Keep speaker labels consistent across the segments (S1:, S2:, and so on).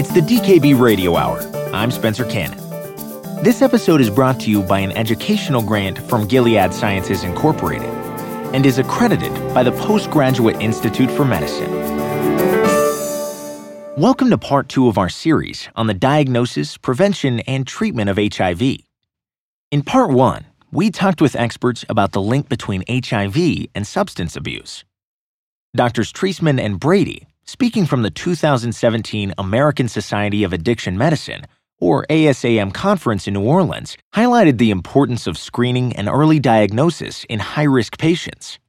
S1: It's the DKB Radio Hour. I'm Spencer Cannon. This episode is brought to you by an educational grant from Gilead Sciences Incorporated and is accredited by the Postgraduate Institute for Medicine. Welcome to part two of our series on the diagnosis, prevention, and treatment of HIV. In part one, we talked with experts about the link between HIV and substance abuse. Doctors Treisman and Brady, speaking from the 2017 American Society of Addiction Medicine, or ASAM conference in New Orleans, highlighted the importance of screening and early diagnosis in high risk patients.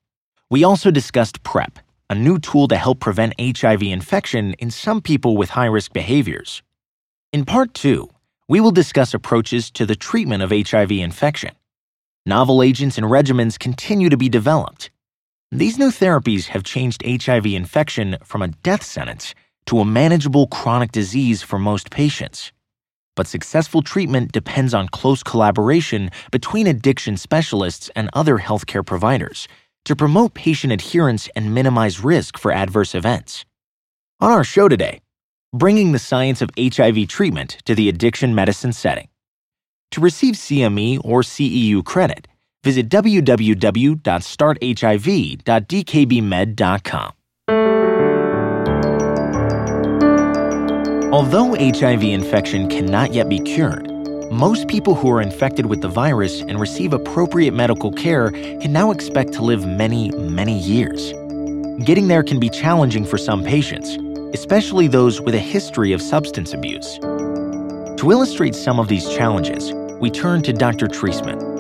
S1: We also discussed PrEP, a new tool to help prevent HIV infection in some people with high risk behaviors. In part two, we will discuss approaches to the treatment of HIV infection. Novel agents and regimens continue to be developed. These new therapies have changed HIV infection from a death sentence to a manageable chronic disease for most patients but successful treatment depends on close collaboration between addiction specialists and other healthcare providers to promote patient adherence and minimize risk for adverse events. On our show today, bringing the science of HIV treatment to the addiction medicine setting. To receive CME or CEU credit, visit www.starthiv.dkbmed.com. Although HIV infection cannot yet be cured, most people who are infected with the virus and receive appropriate medical care can now expect to live many, many years. Getting there can be challenging for some patients, especially those with a history of substance abuse. To illustrate some of these challenges, we turn to Dr. Treisman.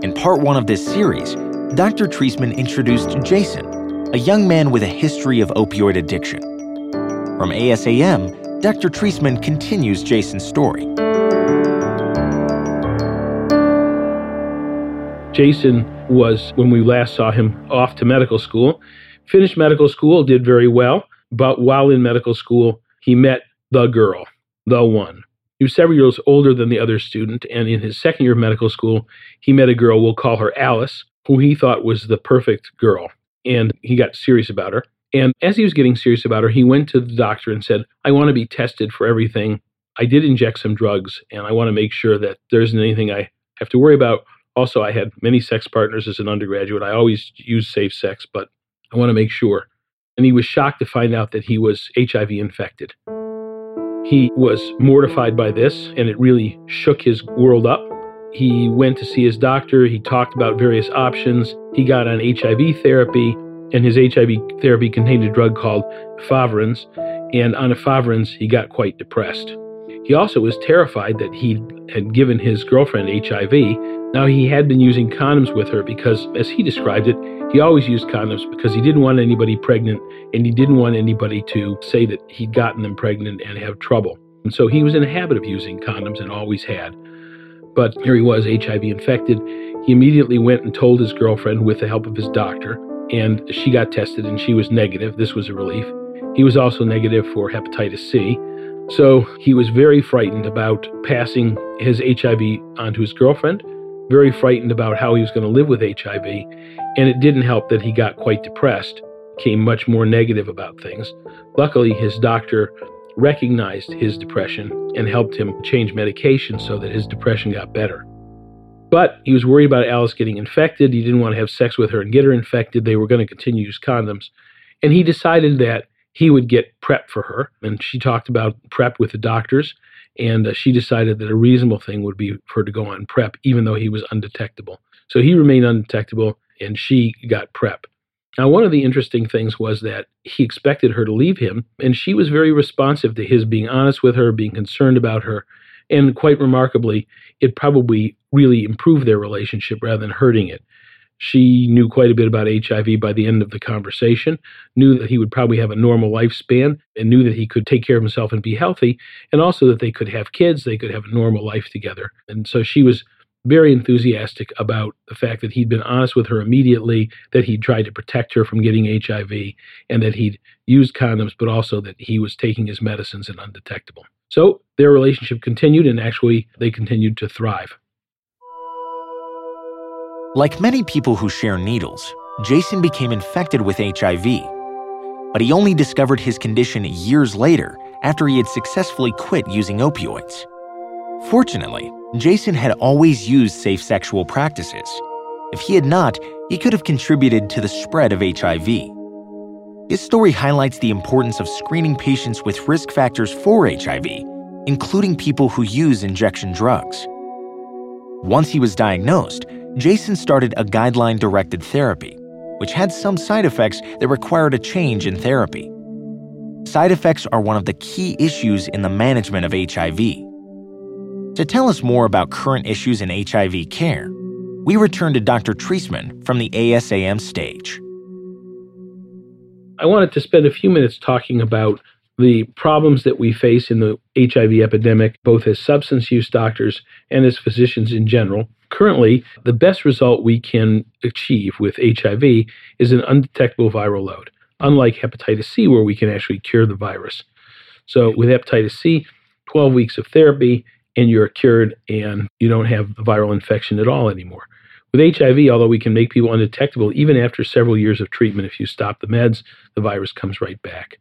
S1: In part one of this series, Dr. Treisman introduced Jason, a young man with a history of opioid addiction. From ASAM, Dr. Treisman continues Jason's story.
S2: Jason was, when we last saw him, off to medical school. Finished medical school, did very well, but while in medical school, he met the girl, the one. He was several years older than the other student, and in his second year of medical school, he met a girl, we'll call her Alice, who he thought was the perfect girl. And he got serious about her. And as he was getting serious about her, he went to the doctor and said, I want to be tested for everything. I did inject some drugs, and I want to make sure that there isn't anything I have to worry about. Also, I had many sex partners as an undergraduate. I always use safe sex, but I want to make sure. And he was shocked to find out that he was HIV infected. He was mortified by this, and it really shook his world up. He went to see his doctor. He talked about various options. He got on HIV therapy and his HIV therapy contained a drug called efavirenz, and on efavirenz, he got quite depressed. He also was terrified that he had given his girlfriend HIV. Now, he had been using condoms with her because, as he described it, he always used condoms because he didn't want anybody pregnant and he didn't want anybody to say that he'd gotten them pregnant and have trouble. And so he was in the habit of using condoms and always had. But here he was, HIV infected. He immediately went and told his girlfriend, with the help of his doctor, and she got tested and she was negative. This was a relief. He was also negative for hepatitis C. So he was very frightened about passing his HIV onto his girlfriend, very frightened about how he was going to live with HIV. And it didn't help that he got quite depressed, became much more negative about things. Luckily, his doctor recognized his depression and helped him change medication so that his depression got better. But he was worried about Alice getting infected. He didn't want to have sex with her and get her infected. They were going to continue to use condoms. And he decided that he would get PrEP for her. And she talked about PrEP with the doctors. And uh, she decided that a reasonable thing would be for her to go on PrEP, even though he was undetectable. So he remained undetectable and she got PrEP. Now, one of the interesting things was that he expected her to leave him, and she was very responsive to his being honest with her, being concerned about her. And quite remarkably, it probably really improved their relationship rather than hurting it. She knew quite a bit about HIV by the end of the conversation, knew that he would probably have a normal lifespan, and knew that he could take care of himself and be healthy, and also that they could have kids, they could have a normal life together. And so she was very enthusiastic about the fact that he'd been honest with her immediately, that he'd tried to protect her from getting HIV, and that he'd used condoms, but also that he was taking his medicines and undetectable. So their relationship continued, and actually, they continued to thrive.
S1: Like many people who share needles, Jason became infected with HIV. But he only discovered his condition years later after he had successfully quit using opioids. Fortunately, Jason had always used safe sexual practices. If he had not, he could have contributed to the spread of HIV. His story highlights the importance of screening patients with risk factors for HIV, including people who use injection drugs. Once he was diagnosed, Jason started a guideline directed therapy, which had some side effects that required a change in therapy. Side effects are one of the key issues in the management of HIV. To tell us more about current issues in HIV care, we return to Dr. Treisman from the ASAM stage.
S2: I wanted to spend a few minutes talking about the problems that we face in the HIV epidemic, both as substance use doctors and as physicians in general. Currently, the best result we can achieve with HIV is an undetectable viral load, unlike hepatitis C, where we can actually cure the virus. So, with hepatitis C, 12 weeks of therapy, and you're cured and you don't have a viral infection at all anymore. With HIV, although we can make people undetectable, even after several years of treatment, if you stop the meds, the virus comes right back.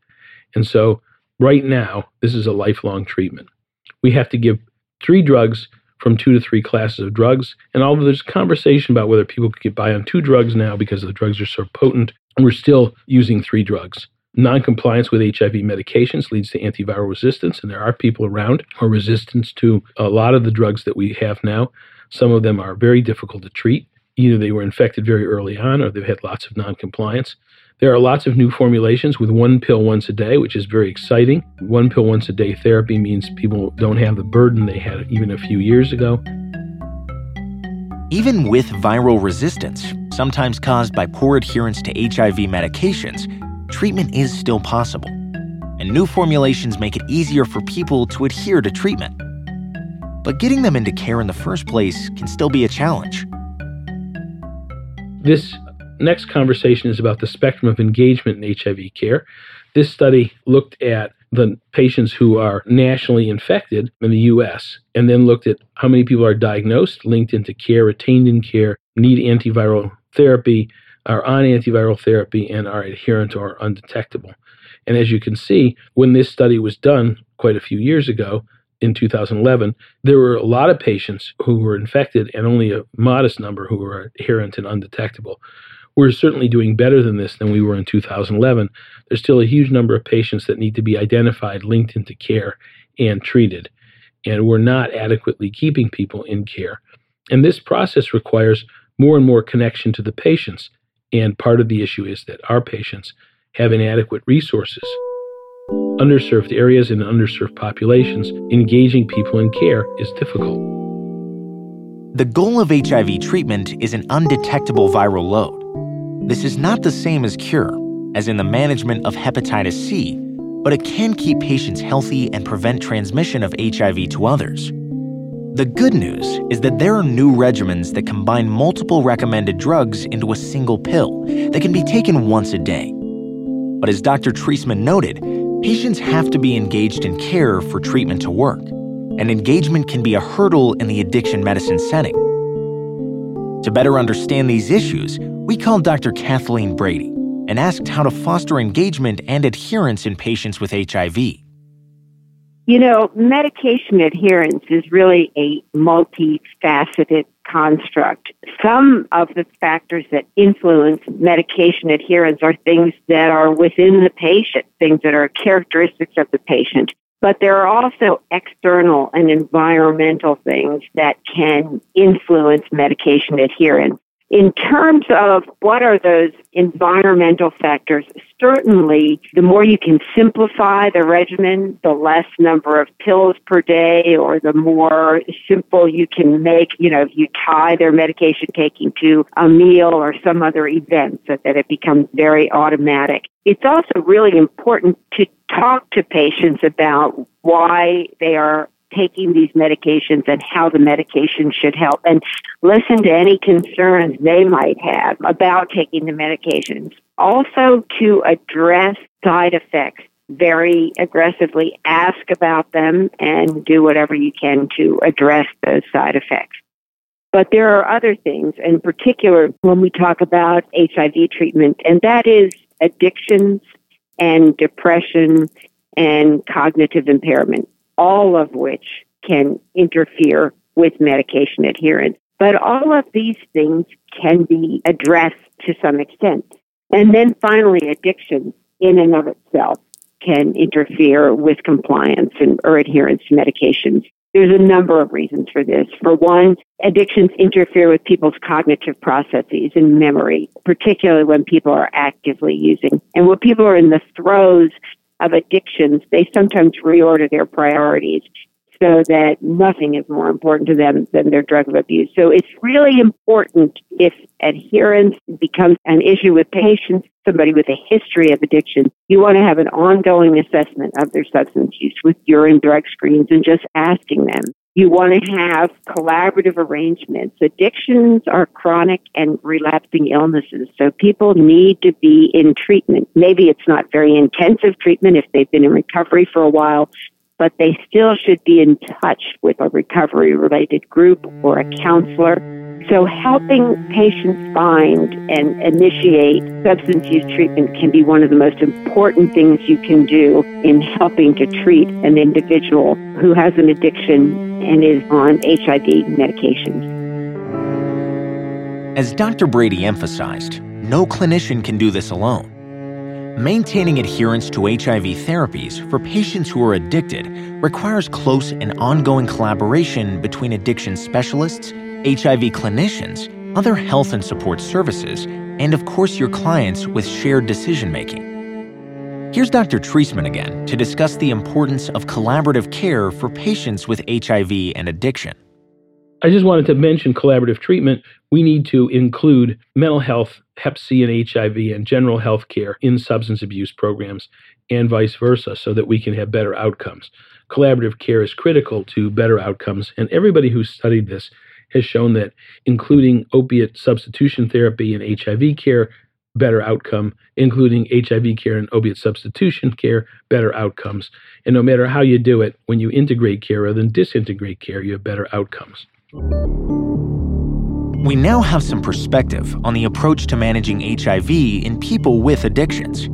S2: And so, right now, this is a lifelong treatment. We have to give three drugs from two to three classes of drugs. And although there's conversation about whether people could get by on two drugs now because the drugs are so potent, we're still using three drugs. Noncompliance with HIV medications leads to antiviral resistance, and there are people around who are resistant to a lot of the drugs that we have now. Some of them are very difficult to treat. Either they were infected very early on or they've had lots of noncompliance. There are lots of new formulations with one pill once a day, which is very exciting. One pill once a day therapy means people don't have the burden they had even a few years ago.
S1: Even with viral resistance, sometimes caused by poor adherence to HIV medications, treatment is still possible. And new formulations make it easier for people to adhere to treatment. But getting them into care in the first place can still be a challenge.
S2: This next conversation is about the spectrum of engagement in HIV care. This study looked at the patients who are nationally infected in the US and then looked at how many people are diagnosed, linked into care, retained in care, need antiviral therapy, are on antiviral therapy, and are adherent or undetectable. And as you can see, when this study was done quite a few years ago, in 2011, there were a lot of patients who were infected and only a modest number who were adherent and undetectable. We're certainly doing better than this than we were in 2011. There's still a huge number of patients that need to be identified, linked into care, and treated. And we're not adequately keeping people in care. And this process requires more and more connection to the patients. And part of the issue is that our patients have inadequate resources. Underserved areas and underserved populations, engaging people in care is difficult.
S1: The goal of HIV treatment is an undetectable viral load. This is not the same as cure, as in the management of hepatitis C, but it can keep patients healthy and prevent transmission of HIV to others. The good news is that there are new regimens that combine multiple recommended drugs into a single pill that can be taken once a day. But as Dr. Treisman noted, patients have to be engaged in care for treatment to work, and engagement can be a hurdle in the addiction medicine setting. To better understand these issues, we called Dr. Kathleen Brady and asked how to foster engagement and adherence in patients with HIV.
S3: You know, medication adherence is really a multifaceted construct. Some of the factors that influence medication adherence are things that are within the patient, things that are characteristics of the patient. But there are also external and environmental things that can influence medication adherence. In terms of what are those environmental factors, certainly the more you can simplify the regimen, the less number of pills per day, or the more simple you can make, you know, if you tie their medication taking to a meal or some other event so that it becomes very automatic. It's also really important to talk to patients about why they are taking these medications and how the medication should help and listen to any concerns they might have about taking the medications. Also to address side effects very aggressively, ask about them and do whatever you can to address those side effects. But there are other things, in particular, when we talk about HIV treatment, and that is addictions and depression and cognitive impairment, all of which can interfere with medication adherence. But all of these things can be addressed to some extent. And then finally, addiction in and of itself can interfere with compliance and or adherence to medications. There's a number of reasons for this. For one, addictions interfere with people's cognitive processes and memory, particularly when people are actively using. And when people are in the throes of addictions, they sometimes reorder their priorities so that nothing is more important to them than their drug of abuse. So it's really important if adherence becomes an issue with patients, somebody with a history of addiction, you want to have an ongoing assessment of their substance use with urine drug screens and just asking them. You want to have collaborative arrangements. Addictions are chronic and relapsing illnesses, so people need to be in treatment. Maybe it's not very intensive treatment if they've been in recovery for a while, but they still should be in touch with a recovery related group or a counselor. So helping patients find and initiate substance use treatment can be one of the most important things you can do in helping to treat an individual who has an addiction and is on HIV medications.
S1: As Dr. Brady emphasized, no clinician can do this alone. Maintaining adherence to HIV therapies for patients who are addicted requires close and ongoing collaboration between addiction specialists, HIV clinicians, other health and support services, and of course your clients with shared decision making. Here's Dr. Treisman again to discuss the importance of collaborative care for patients with HIV and addiction.
S2: I just wanted to mention collaborative treatment. We need to include mental health, Hep C and HIV, and general health care in substance abuse programs and vice versa so that we can have better outcomes. Collaborative care is critical to better outcomes, and everybody who studied this has shown that including opiate substitution therapy and HIV care, better outcome, including HIV care and opiate substitution care, better outcomes. And no matter how you do it, when you integrate care rather than disintegrate care, you have better outcomes.
S1: We now have some perspective on the approach to managing HIV in people with addictions.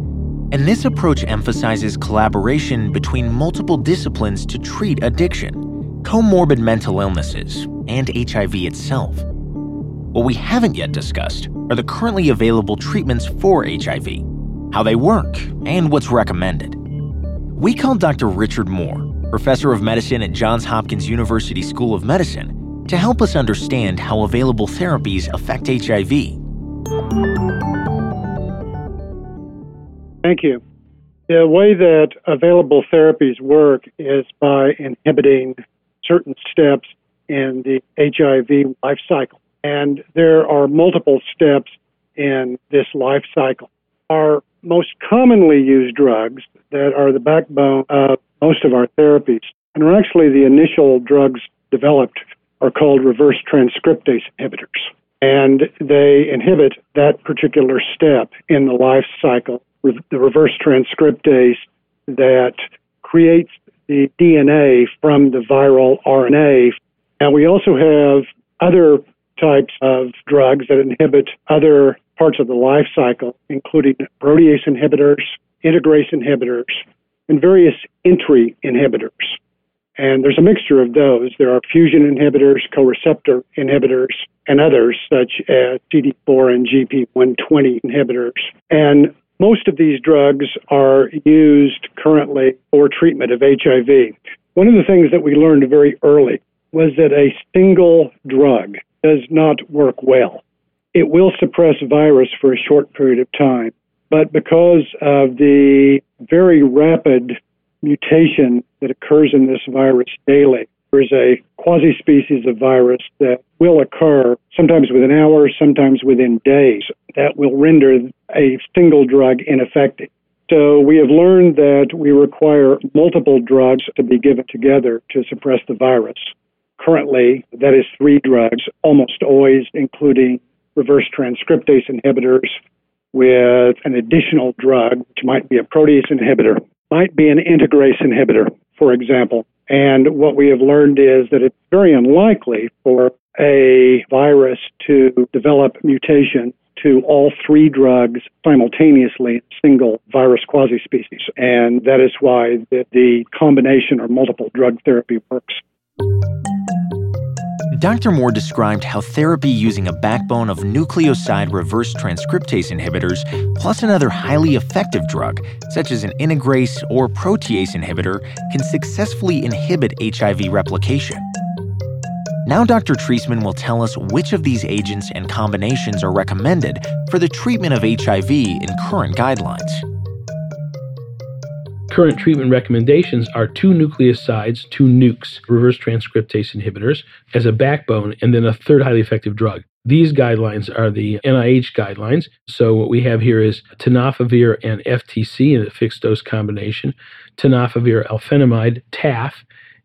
S1: And this approach emphasizes collaboration between multiple disciplines to treat addiction, comorbid mental illnesses, and HIV itself. What we haven't yet discussed are the currently available treatments for HIV, how they work, and what's recommended. We called Dr. Richard Moore, professor of medicine at Johns Hopkins University School of Medicine, to help us understand how available therapies affect HIV.
S4: Thank you. The way that available therapies work is by inhibiting certain steps in the HIV life cycle. And there are multiple steps in this life cycle. Our most commonly used drugs that are the backbone of most of our therapies and are actually the initial drugs developed are called reverse transcriptase inhibitors. And they inhibit that particular step in the life cycle, the reverse transcriptase that creates the DNA from the viral RNA. And we also have other types of drugs that inhibit other parts of the life cycle, including protease inhibitors, integrase inhibitors, and various entry inhibitors. And there's a mixture of those. There are fusion inhibitors, co-receptor inhibitors, and others such as CD4 and GP120 inhibitors. And most of these drugs are used currently for treatment of HIV. One of the things that we learned very early was that a single drug does not work well. It will suppress virus for a short period of time, but because of the very rapid mutation that occurs in this virus daily. There's a quasi species of virus that will occur sometimes within hours, sometimes within days, that will render a single drug ineffective. So we have learned that we require multiple drugs to be given together to suppress the virus. Currently, that is three drugs, almost always including reverse transcriptase inhibitors with an additional drug, which might be a protease inhibitor might be an integrase inhibitor, for example. And what we have learned is that it's very unlikely for a virus to develop mutation to all three drugs simultaneously in single virus quasi species. And that is why the, the combination or multiple drug therapy works.
S1: Dr. Moore described how therapy using a backbone of nucleoside reverse transcriptase inhibitors plus another highly effective drug, such as an integrase or protease inhibitor, can successfully inhibit HIV replication. Now, Dr. Treisman will tell us which of these agents and combinations are recommended for the treatment of HIV in current guidelines
S2: current treatment recommendations are two nucleosides, two nukes, reverse transcriptase inhibitors, as a backbone, and then a third highly effective drug. These guidelines are the NIH guidelines. So what we have here is tenofovir and FTC in a fixed dose combination, tenofovir alafenamide, TAF,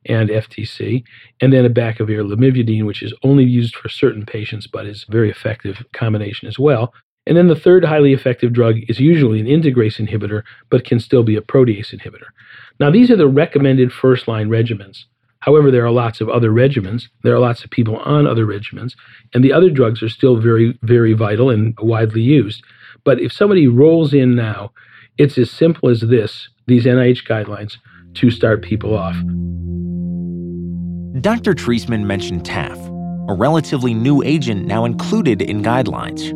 S2: and FTC, and then a abacavir lamivudine, which is only used for certain patients but is a very effective combination as well. And then the third highly effective drug is usually an integrase inhibitor, but can still be a protease inhibitor. Now, these are the recommended first line regimens. However, there are lots of other regimens. There are lots of people on other regimens, and the other drugs are still very, very vital and widely used. But if somebody rolls in now, it's as simple as this these NIH guidelines to start people off.
S1: Dr. Treisman mentioned TAF, a relatively new agent now included in guidelines.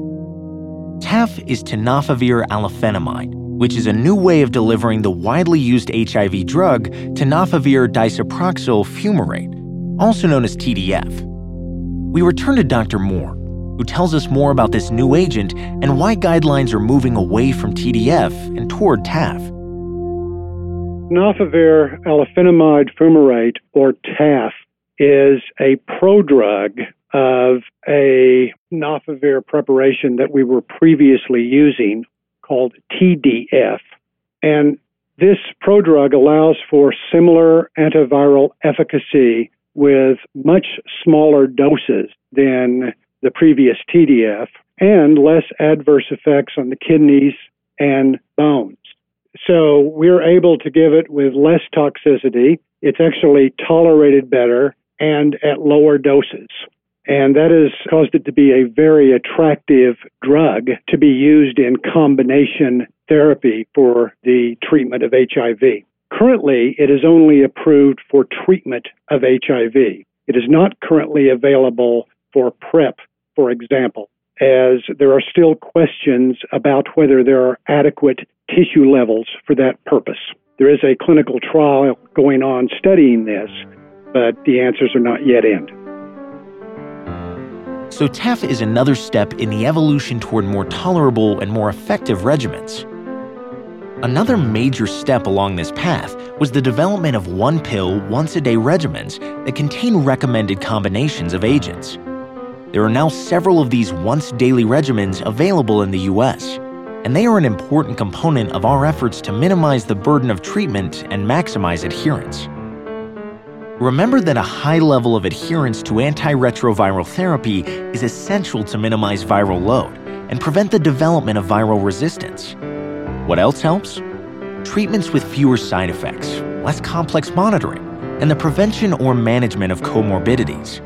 S1: TAF is tenofovir alafenamide, which is a new way of delivering the widely used HIV drug tenofovir disoproxil fumarate, also known as TDF. We return to Dr. Moore, who tells us more about this new agent and why guidelines are moving away from TDF and toward TAF.
S4: Tenofovir alafenamide fumarate, or TAF, is a prodrug of a tenofovir preparation that we were previously using called TDF. And this prodrug allows for similar antiviral efficacy with much smaller doses than the previous TDF and less adverse effects on the kidneys and bones. So we're able to give it with less toxicity. It's actually tolerated better and at lower doses. And that has caused it to be a very attractive drug to be used in combination therapy for the treatment of HIV. Currently, it is only approved for treatment of HIV. It is not currently available for PrEP, for example, as there are still questions about whether there are adequate tissue levels for that purpose. There is a clinical trial going on studying this, but the answers are not yet in.
S1: So TAF is another step in the evolution toward more tolerable and more effective regimens. Another major step along this path was the development of one pill, once a day regimens that contain recommended combinations of agents. There are now several of these once daily regimens available in the US, and they are an important component of our efforts to minimize the burden of treatment and maximize adherence. Remember that a high level of adherence to antiretroviral therapy is essential to minimize viral load and prevent the development of viral resistance. What else helps? Treatments with fewer side effects, less complex monitoring, and the prevention or management of comorbidities.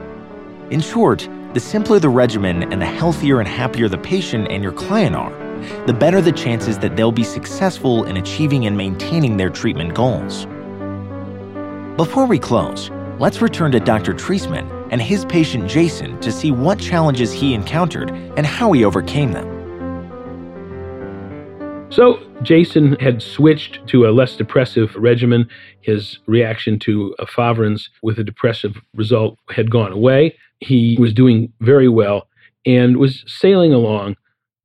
S1: In short, the simpler the regimen and the healthier and happier the patient and your client are, the better the chances that they'll be successful in achieving and maintaining their treatment goals. Before we close, let's return to Dr. Treisman and his patient Jason to see what challenges he encountered and how he overcame them.
S2: So, Jason had switched to a less depressive regimen. His reaction to efavirenz with a depressive result had gone away. He was doing very well and was sailing along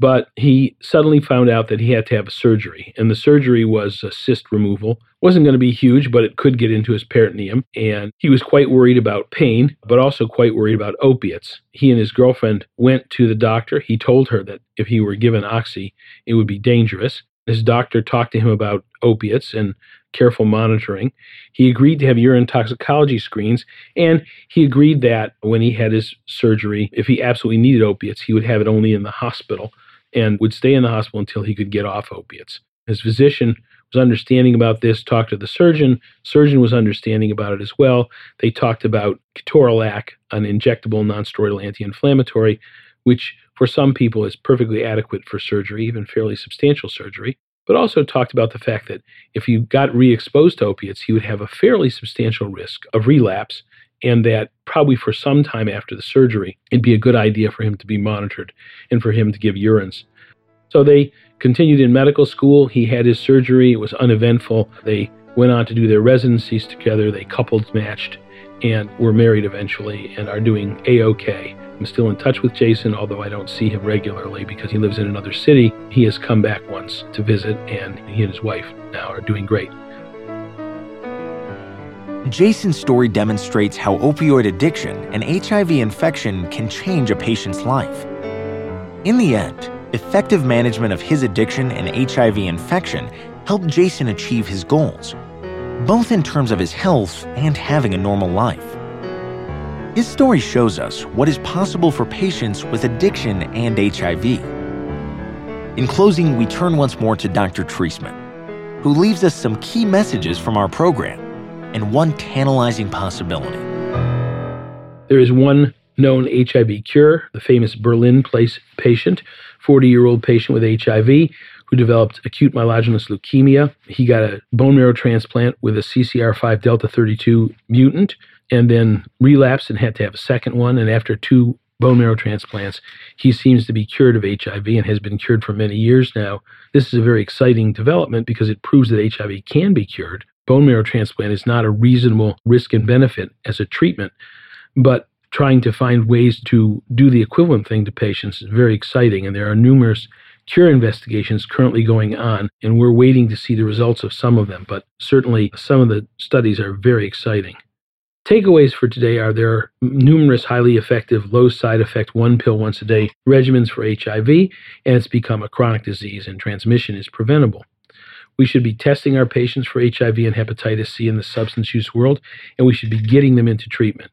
S2: but he suddenly found out that he had to have a surgery and the surgery was a cyst removal. Wasn't going to be huge but it could get into his peritoneum and he was quite worried about pain but also quite worried about opiates. He and his girlfriend went to the doctor. He told her that if he were given oxy it would be dangerous. His doctor talked to him about opiates and careful monitoring. He agreed to have urine toxicology screens, and he agreed that when he had his surgery, if he absolutely needed opiates, he would have it only in the hospital and would stay in the hospital until he could get off opiates. His physician was understanding about this, talked to the surgeon. Surgeon was understanding about it as well. They talked about ketorolac, an injectable nonsteroidal anti-inflammatory, which for some people is perfectly adequate for surgery, even fairly substantial surgery, but also talked about the fact that if you got re exposed to opiates, he would have a fairly substantial risk of relapse, and that probably for some time after the surgery, it'd be a good idea for him to be monitored and for him to give urines. So they continued in medical school. He had his surgery, it was uneventful. They went on to do their residencies together, they coupled matched, and were married eventually and are doing A OK. I'm still in touch with Jason, although I don't see him regularly because he lives in another city. He has come back once to visit, and he and his wife now are doing great.
S1: Jason's story demonstrates how opioid addiction and HIV infection can change a patient's life. In the end, effective management of his addiction and HIV infection helped Jason achieve his goals, both in terms of his health and having a normal life. His story shows us what is possible for patients with addiction and HIV. In closing, we turn once more to Dr. Treisman, who leaves us some key messages from our program and one tantalizing possibility.
S2: There is one known HIV cure, the famous Berlin place patient, 40 year old patient with HIV who developed acute myelogenous leukemia. He got a bone marrow transplant with a CCR5 delta 32 mutant and then relapsed and had to have a second one. And after two bone marrow transplants, he seems to be cured of HIV and has been cured for many years now. This is a very exciting development because it proves that HIV can be cured. Bone marrow transplant is not a reasonable risk and benefit as a treatment, but trying to find ways to do the equivalent thing to patients is very exciting. And there are numerous cure investigations currently going on, and we're waiting to see the results of some of them. But certainly, some of the studies are very exciting. Takeaways for today are there are numerous highly effective, low side effect, one pill once a day regimens for HIV, and it's become a chronic disease and transmission is preventable. We should be testing our patients for HIV and hepatitis C in the substance use world, and we should be getting them into treatment.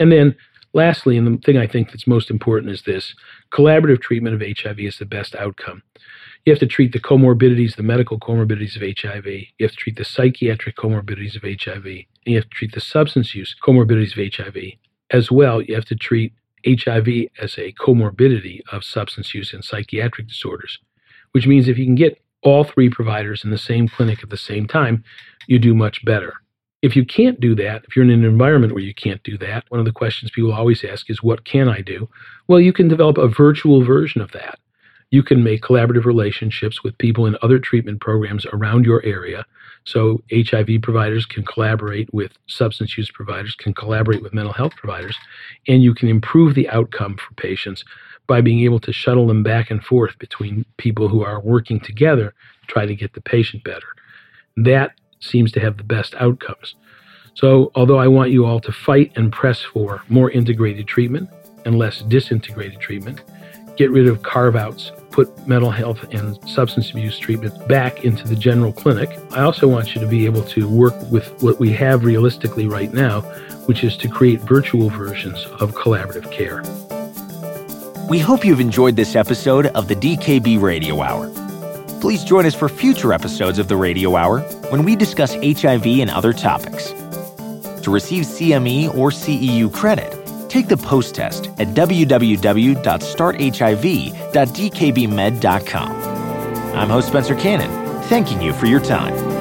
S2: And then, lastly, and the thing I think that's most important is this collaborative treatment of HIV is the best outcome. You have to treat the comorbidities, the medical comorbidities of HIV. You have to treat the psychiatric comorbidities of HIV. And you have to treat the substance use comorbidities of HIV. As well, you have to treat HIV as a comorbidity of substance use and psychiatric disorders, which means if you can get all three providers in the same clinic at the same time, you do much better. If you can't do that, if you're in an environment where you can't do that, one of the questions people always ask is, What can I do? Well, you can develop a virtual version of that you can make collaborative relationships with people in other treatment programs around your area. So HIV providers can collaborate with substance use providers, can collaborate with mental health providers, and you can improve the outcome for patients by being able to shuttle them back and forth between people who are working together to try to get the patient better. That seems to have the best outcomes. So, although I want you all to fight and press for more integrated treatment and less disintegrated treatment, get rid of carve outs, put mental health and substance abuse treatment back into the general clinic. I also want you to be able to work with what we have realistically right now, which is to create virtual versions of collaborative care.
S1: We hope you've enjoyed this episode of the DKB Radio Hour. Please join us for future episodes of the Radio Hour when we discuss HIV and other topics. To receive CME or CEU credit, Take the post test at www.starthiv.dkbmed.com. I'm host Spencer Cannon, thanking you for your time.